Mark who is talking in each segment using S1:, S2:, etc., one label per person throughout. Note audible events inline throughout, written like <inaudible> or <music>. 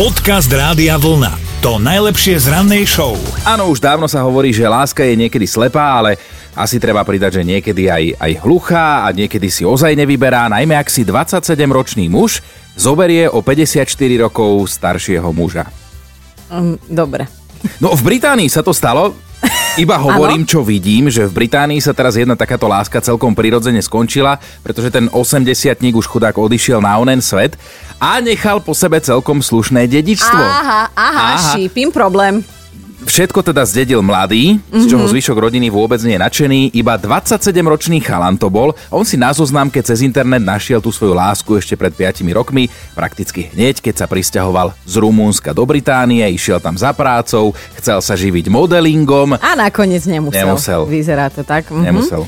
S1: Podcast Rádia Vlna. To najlepšie z rannej show.
S2: Áno, už dávno sa hovorí, že láska je niekedy slepá, ale asi treba pridať, že niekedy aj, aj hluchá a niekedy si ozaj nevyberá, najmä ak si 27-ročný muž zoberie o 54 rokov staršieho muža.
S3: Mm, dobre.
S2: No v Británii sa to stalo, iba hovorím, čo vidím, že v Británii sa teraz jedna takáto láska celkom prirodzene skončila, pretože ten 80 už chudák odišiel na onen svet a nechal po sebe celkom slušné dedičstvo.
S3: Aha, aha, aha. šípim problém.
S2: Všetko teda zdedil mladý, z čoho
S3: Mhm.
S2: zvyšok rodiny vôbec nie je nadšený. Iba 27-ročný chalan to bol. On si na zoznamke cez internet našiel tú svoju lásku ešte pred 5 rokmi, prakticky hneď, keď sa pristahoval z Rumúnska do Británie, išiel tam za prácou, chcel sa živiť modelingom.
S3: A nakoniec nemusel.
S2: Nemusel.
S3: Vyzerá to tak. Mhm.
S2: Nemusel.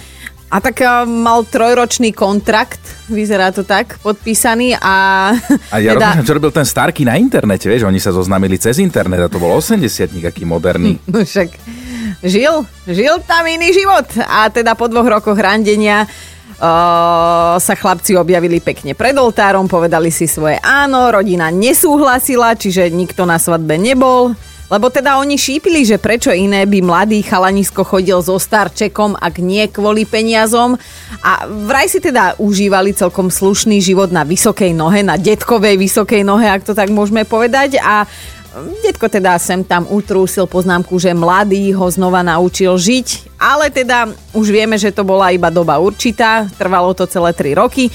S3: A tak a, mal trojročný kontrakt, vyzerá to tak, podpísaný a...
S2: A ja <laughs>
S3: teda,
S2: rozumiem, čo robil ten Starky na internete, vieš, oni sa zoznamili cez internet a to bol 80 aký moderný. <laughs>
S3: No však žil, žil tam iný život. A teda po dvoch rokoch randenia uh, sa chlapci objavili pekne pred oltárom, povedali si svoje áno, rodina nesúhlasila, čiže nikto na svadbe nebol. Lebo teda oni šípili, že prečo iné by mladý chalanisko chodil so starčekom, ak nie kvôli peniazom. A vraj si teda užívali celkom slušný život na vysokej nohe, na detkovej vysokej nohe, ak to tak môžeme povedať. A Detko teda sem tam utrúsil poznámku, že mladý ho znova naučil žiť, ale teda už vieme, že to bola iba doba určitá, trvalo to celé 3 roky.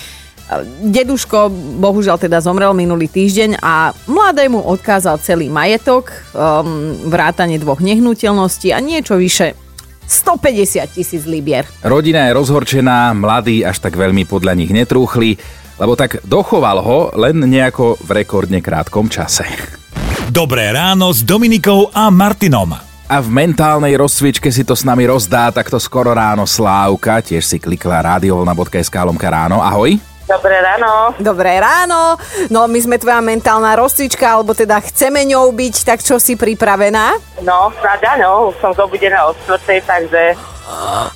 S3: Deduško bohužiaľ teda zomrel minulý týždeň a mladému odkázal celý majetok, um, vrátanie dvoch nehnuteľností a niečo vyše 150 tisíc libier.
S2: Rodina je rozhorčená, mladí až tak veľmi podľa nich netrúchli, lebo tak dochoval ho len nejako v rekordne krátkom čase.
S1: Dobré ráno s Dominikou a Martinom.
S2: A v mentálnej rozcvičke si to s nami rozdá takto skoro ráno Slávka, tiež si klikla radiovolna.sk lomka ráno. Ahoj.
S4: Dobré ráno.
S3: Dobré ráno, no my sme tvoja mentálna rozcvička, alebo teda chceme ňou byť, tak čo si pripravená?
S4: No, snáď áno, som zobudená od 4, takže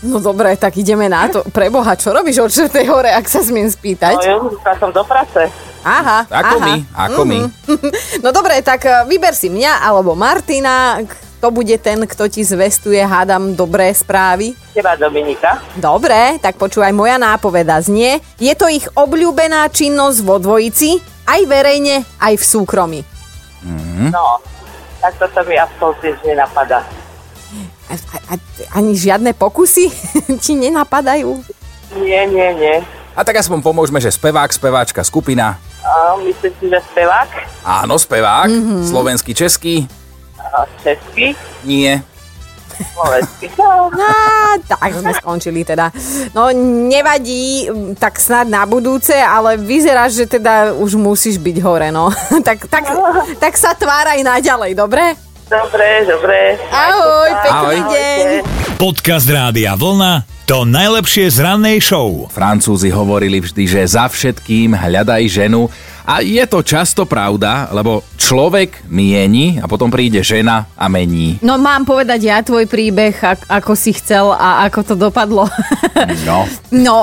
S3: No dobre, tak ideme na to. Preboha, čo robíš od 4. hore, ak sa smiem
S4: no,
S3: spýtať?
S4: jo, išla som do práce.
S3: Aha,
S2: Ako
S3: aha.
S2: my, ako my. <laughs>
S3: No dobre, tak eh, vyber si mňa alebo Martina. Kto bude ten, kto ti zvestuje, hádam, dobré správy?
S4: Teba Dominika.
S3: Dobre, tak počúvaj, moja nápoveda znie. Je to ich obľúbená činnosť vo dvojici, aj verejne, aj v súkromí.
S4: No, tak toto mi absolútne nenapadá.
S3: A, a, a, ani žiadne pokusy <laughs> ti nenapadajú?
S4: Nie, nie, nie.
S2: A tak aspoň pomôžeme, že spevák, speváčka, skupina.
S4: A myslím si, že spevák,
S2: Áno, spevák, mm-hmm. slovenský, český.
S4: A český,
S2: Nie.
S4: No,
S3: tak sme skončili teda. No nevadí, tak snad na budúce, ale vyzeráš, že teda už musíš byť hore, no. <laughs> tak, tak, tak sa tváraj naďalej, dobre?
S4: dobre, dobre.
S3: Ahoj, pekný
S2: Ahoj.
S3: deň.
S1: Podcast Rádia Vlna. To najlepšie z rannej show.
S2: Francúzi hovorili vždy, že za všetkým hľadaj ženu. A je to často pravda, lebo človek mieni a potom príde žena a mení.
S3: No mám povedať ja tvoj príbeh, ak, ako si chcel a ako to dopadlo. <laughs>
S2: No.
S3: No,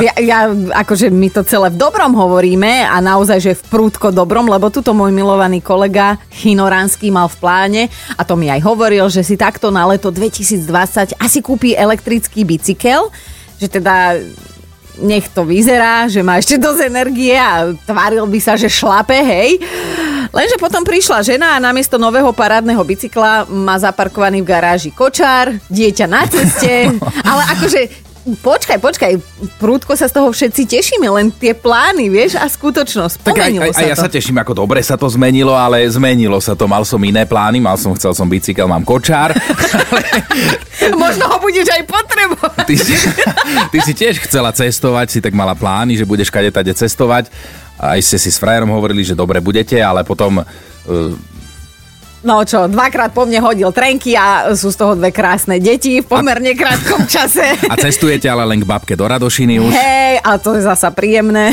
S3: ja, ja, akože my to celé v dobrom hovoríme a naozaj, že v prúdko dobrom, lebo tuto môj milovaný kolega Chinoránsky mal v pláne a to mi aj hovoril, že si takto na leto 2020 asi kúpi elektrický bicykel, že teda nech to vyzerá, že má ešte dosť energie a tváril by sa, že šlape, hej. Lenže potom prišla žena a namiesto nového parádneho bicykla má zaparkovaný v garáži kočár, dieťa na ceste, <laughs> ale akože Počkaj, počkaj, prúdko sa z toho všetci tešíme, len tie plány, vieš, a skutočnosť.
S2: Tak aj, aj, aj ja sa teším, ako dobre sa to zmenilo, ale zmenilo sa to. Mal som iné plány, mal som, chcel som bicykel, mám kočár. <laughs>
S3: Možno ho budeš aj potrebovať.
S2: Ty si, ty si tiež chcela cestovať, si tak mala plány, že budeš kade tade cestovať. Aj ste si s frajerom hovorili, že dobre budete, ale potom... Uh,
S3: No čo, dvakrát po mne hodil trenky a sú z toho dve krásne deti v pomerne krátkom čase.
S2: a cestujete ale len k babke do Radošiny už.
S3: Hej, a to je zasa príjemné.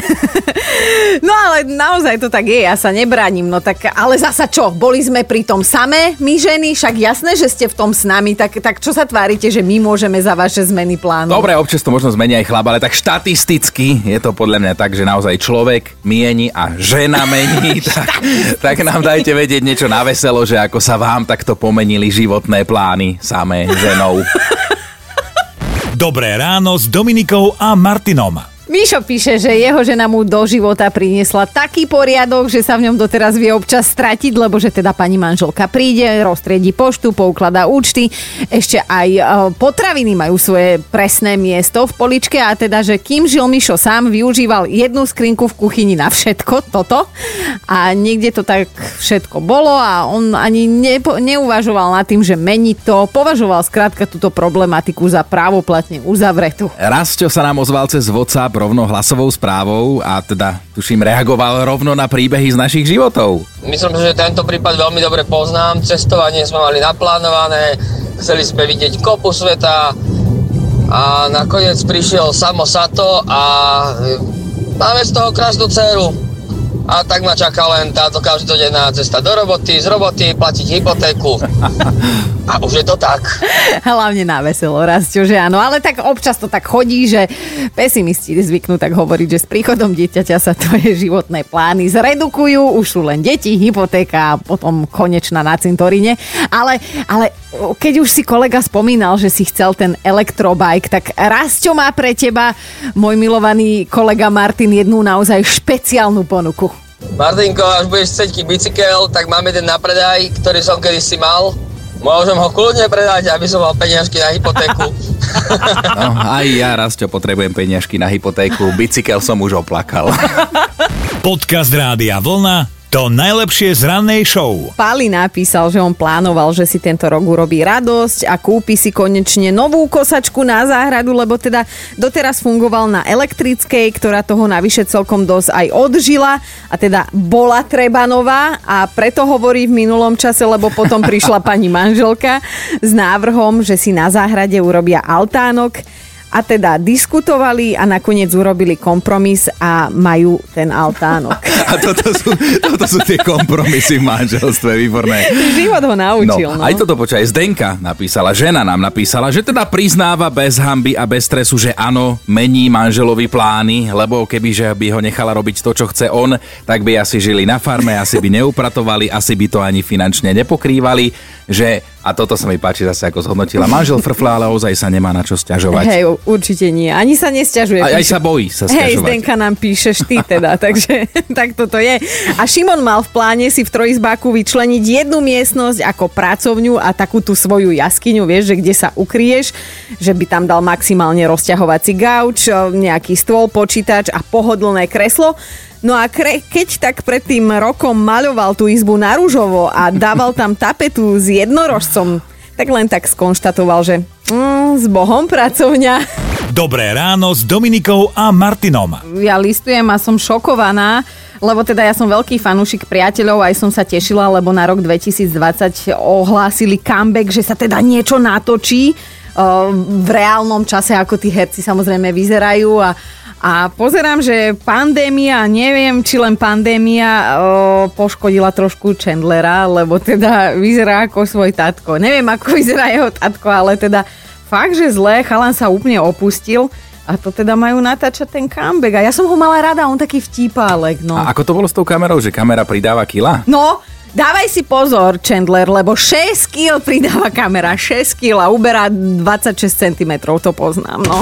S3: No ale naozaj to tak je, ja sa nebránim, no tak, ale zasa čo, boli sme pri tom samé, my ženy, však jasné, že ste v tom s nami, tak, tak čo sa tvárite, že my môžeme za vaše zmeny plánu?
S2: Dobre, občas to možno zmení aj chlap, ale tak štatisticky je to podľa mňa tak, že naozaj človek mieni a žena mení, <laughs> tak, tak nám dajte vedieť niečo na veselo, že ako sa vám takto pomenili životné plány samé ženou.
S1: Dobré ráno s Dominikou a Martinom.
S3: Mišo píše, že jeho žena mu do života priniesla taký poriadok, že sa v ňom doteraz vie občas stratiť, lebo že teda pani manželka príde, roztriedí poštu, poukladá účty, ešte aj e, potraviny majú svoje presné miesto v poličke a teda, že kým žil Mišo sám, využíval jednu skrinku v kuchyni na všetko, toto. A niekde to tak všetko bolo a on ani nepo, neuvažoval nad tým, že mení to, považoval skrátka túto problematiku za právoplatne uzavretú.
S2: Rastio sa nám ozval cez WhatsApp rovno hlasovou správou a teda tuším reagoval rovno na príbehy z našich životov.
S5: Myslím, že tento prípad veľmi dobre poznám. Cestovanie sme mali naplánované, chceli sme vidieť kopu sveta a nakoniec prišiel samo Sato a e, máme z toho krásnu dceru. A tak ma čaká len táto každodenná cesta do roboty, z roboty, platiť hypotéku. A už je to tak.
S3: Hlavne na veselo, Rastio, že áno. Ale tak občas to tak chodí, že pesimisti zvyknú tak hovoriť, že s príchodom dieťaťa sa tvoje životné plány zredukujú, už sú len deti, hypotéka a potom konečná na cintoríne. Ale, ale keď už si kolega spomínal, že si chcel ten elektrobike, tak Rastio má pre teba, môj milovaný kolega Martin, jednu naozaj špeciálnu ponuku.
S5: Martinko, až budeš chcieť bicykel, tak mám jeden na predaj, ktorý som kedysi mal Môžem ho kľudne predať, aby som mal peniažky na hypotéku. <laughs> <laughs>
S2: No, aj ja, Rastio, potrebujem peniažky na hypotéku. Bicykel som už oplakal. <laughs>
S1: Podcast Rádia Vlna to najlepšie z rannej show.
S3: Pali napísal, že on plánoval, že si tento rok urobí radosť a kúpi si konečne novú kosačku na záhradu, lebo teda doteraz fungoval na elektrickej, ktorá toho navyše celkom dosť aj odžila a teda bola treba nová a preto hovorí v minulom čase, lebo potom prišla <laughs> pani manželka s návrhom, že si na záhrade urobia altánok a teda diskutovali a nakoniec urobili kompromis a majú ten altánok. <laughs>
S2: A toto sú, toto sú tie kompromisy v manželstve, výborné.
S3: Život ho naučil. No,
S2: no. Aj toto počaj Zdenka napísala, žena nám napísala, že teda priznáva bez hamby a bez stresu, že áno, mení manželovi plány, lebo keby že by ho nechala robiť to, čo chce on, tak by asi žili na farme, asi by neupratovali, asi by to ani finančne nepokrývali, že a toto sa mi páči zase ako zhodnotila. Manžel frfla, ale ozaj sa nemá na čo stiažovať.
S3: Hej, určite nie. Ani sa nestiažuje.
S2: Aj, aj sa bojí sa stiažovať.
S3: Hej, Zdenka nám píšeš ty teda, <laughs> takže tak toto je. A Šimon mal v pláne si v trojizbáku vyčleniť jednu miestnosť ako pracovňu a takú tú svoju jaskyňu, vieš, že kde sa ukrieš, že by tam dal maximálne rozťahovací gauč, nejaký stôl, počítač a pohodlné kreslo. No a kre, keď tak pred tým rokom maľoval tú izbu na rúžovo a dával tam tapetu s jednorožcom, tak len tak skonštatoval, že mm, s Bohom pracovňa.
S1: Dobré ráno s Dominikou a Martinom.
S3: Ja listujem a som šokovaná, lebo teda ja som veľký fanúšik priateľov, aj som sa tešila, lebo na rok 2020 ohlásili comeback, že sa teda niečo natočí v reálnom čase, ako tí herci samozrejme vyzerajú a a pozerám, že pandémia, neviem, či len pandémia o, poškodila trošku Chandlera, lebo teda vyzerá ako svoj tatko. Neviem, ako vyzerá jeho tatko, ale teda fakt, že zlé, chalan sa úplne opustil. A to teda majú natáčať ten comeback. A ja som ho mala rada, on taký vtípálek. No.
S2: A ako to bolo s tou kamerou, že kamera pridáva kila?
S3: No, Dávaj si pozor, Chandler, lebo 6 kg pridáva kamera, 6 kg a uberá 26 cm, to poznám, no.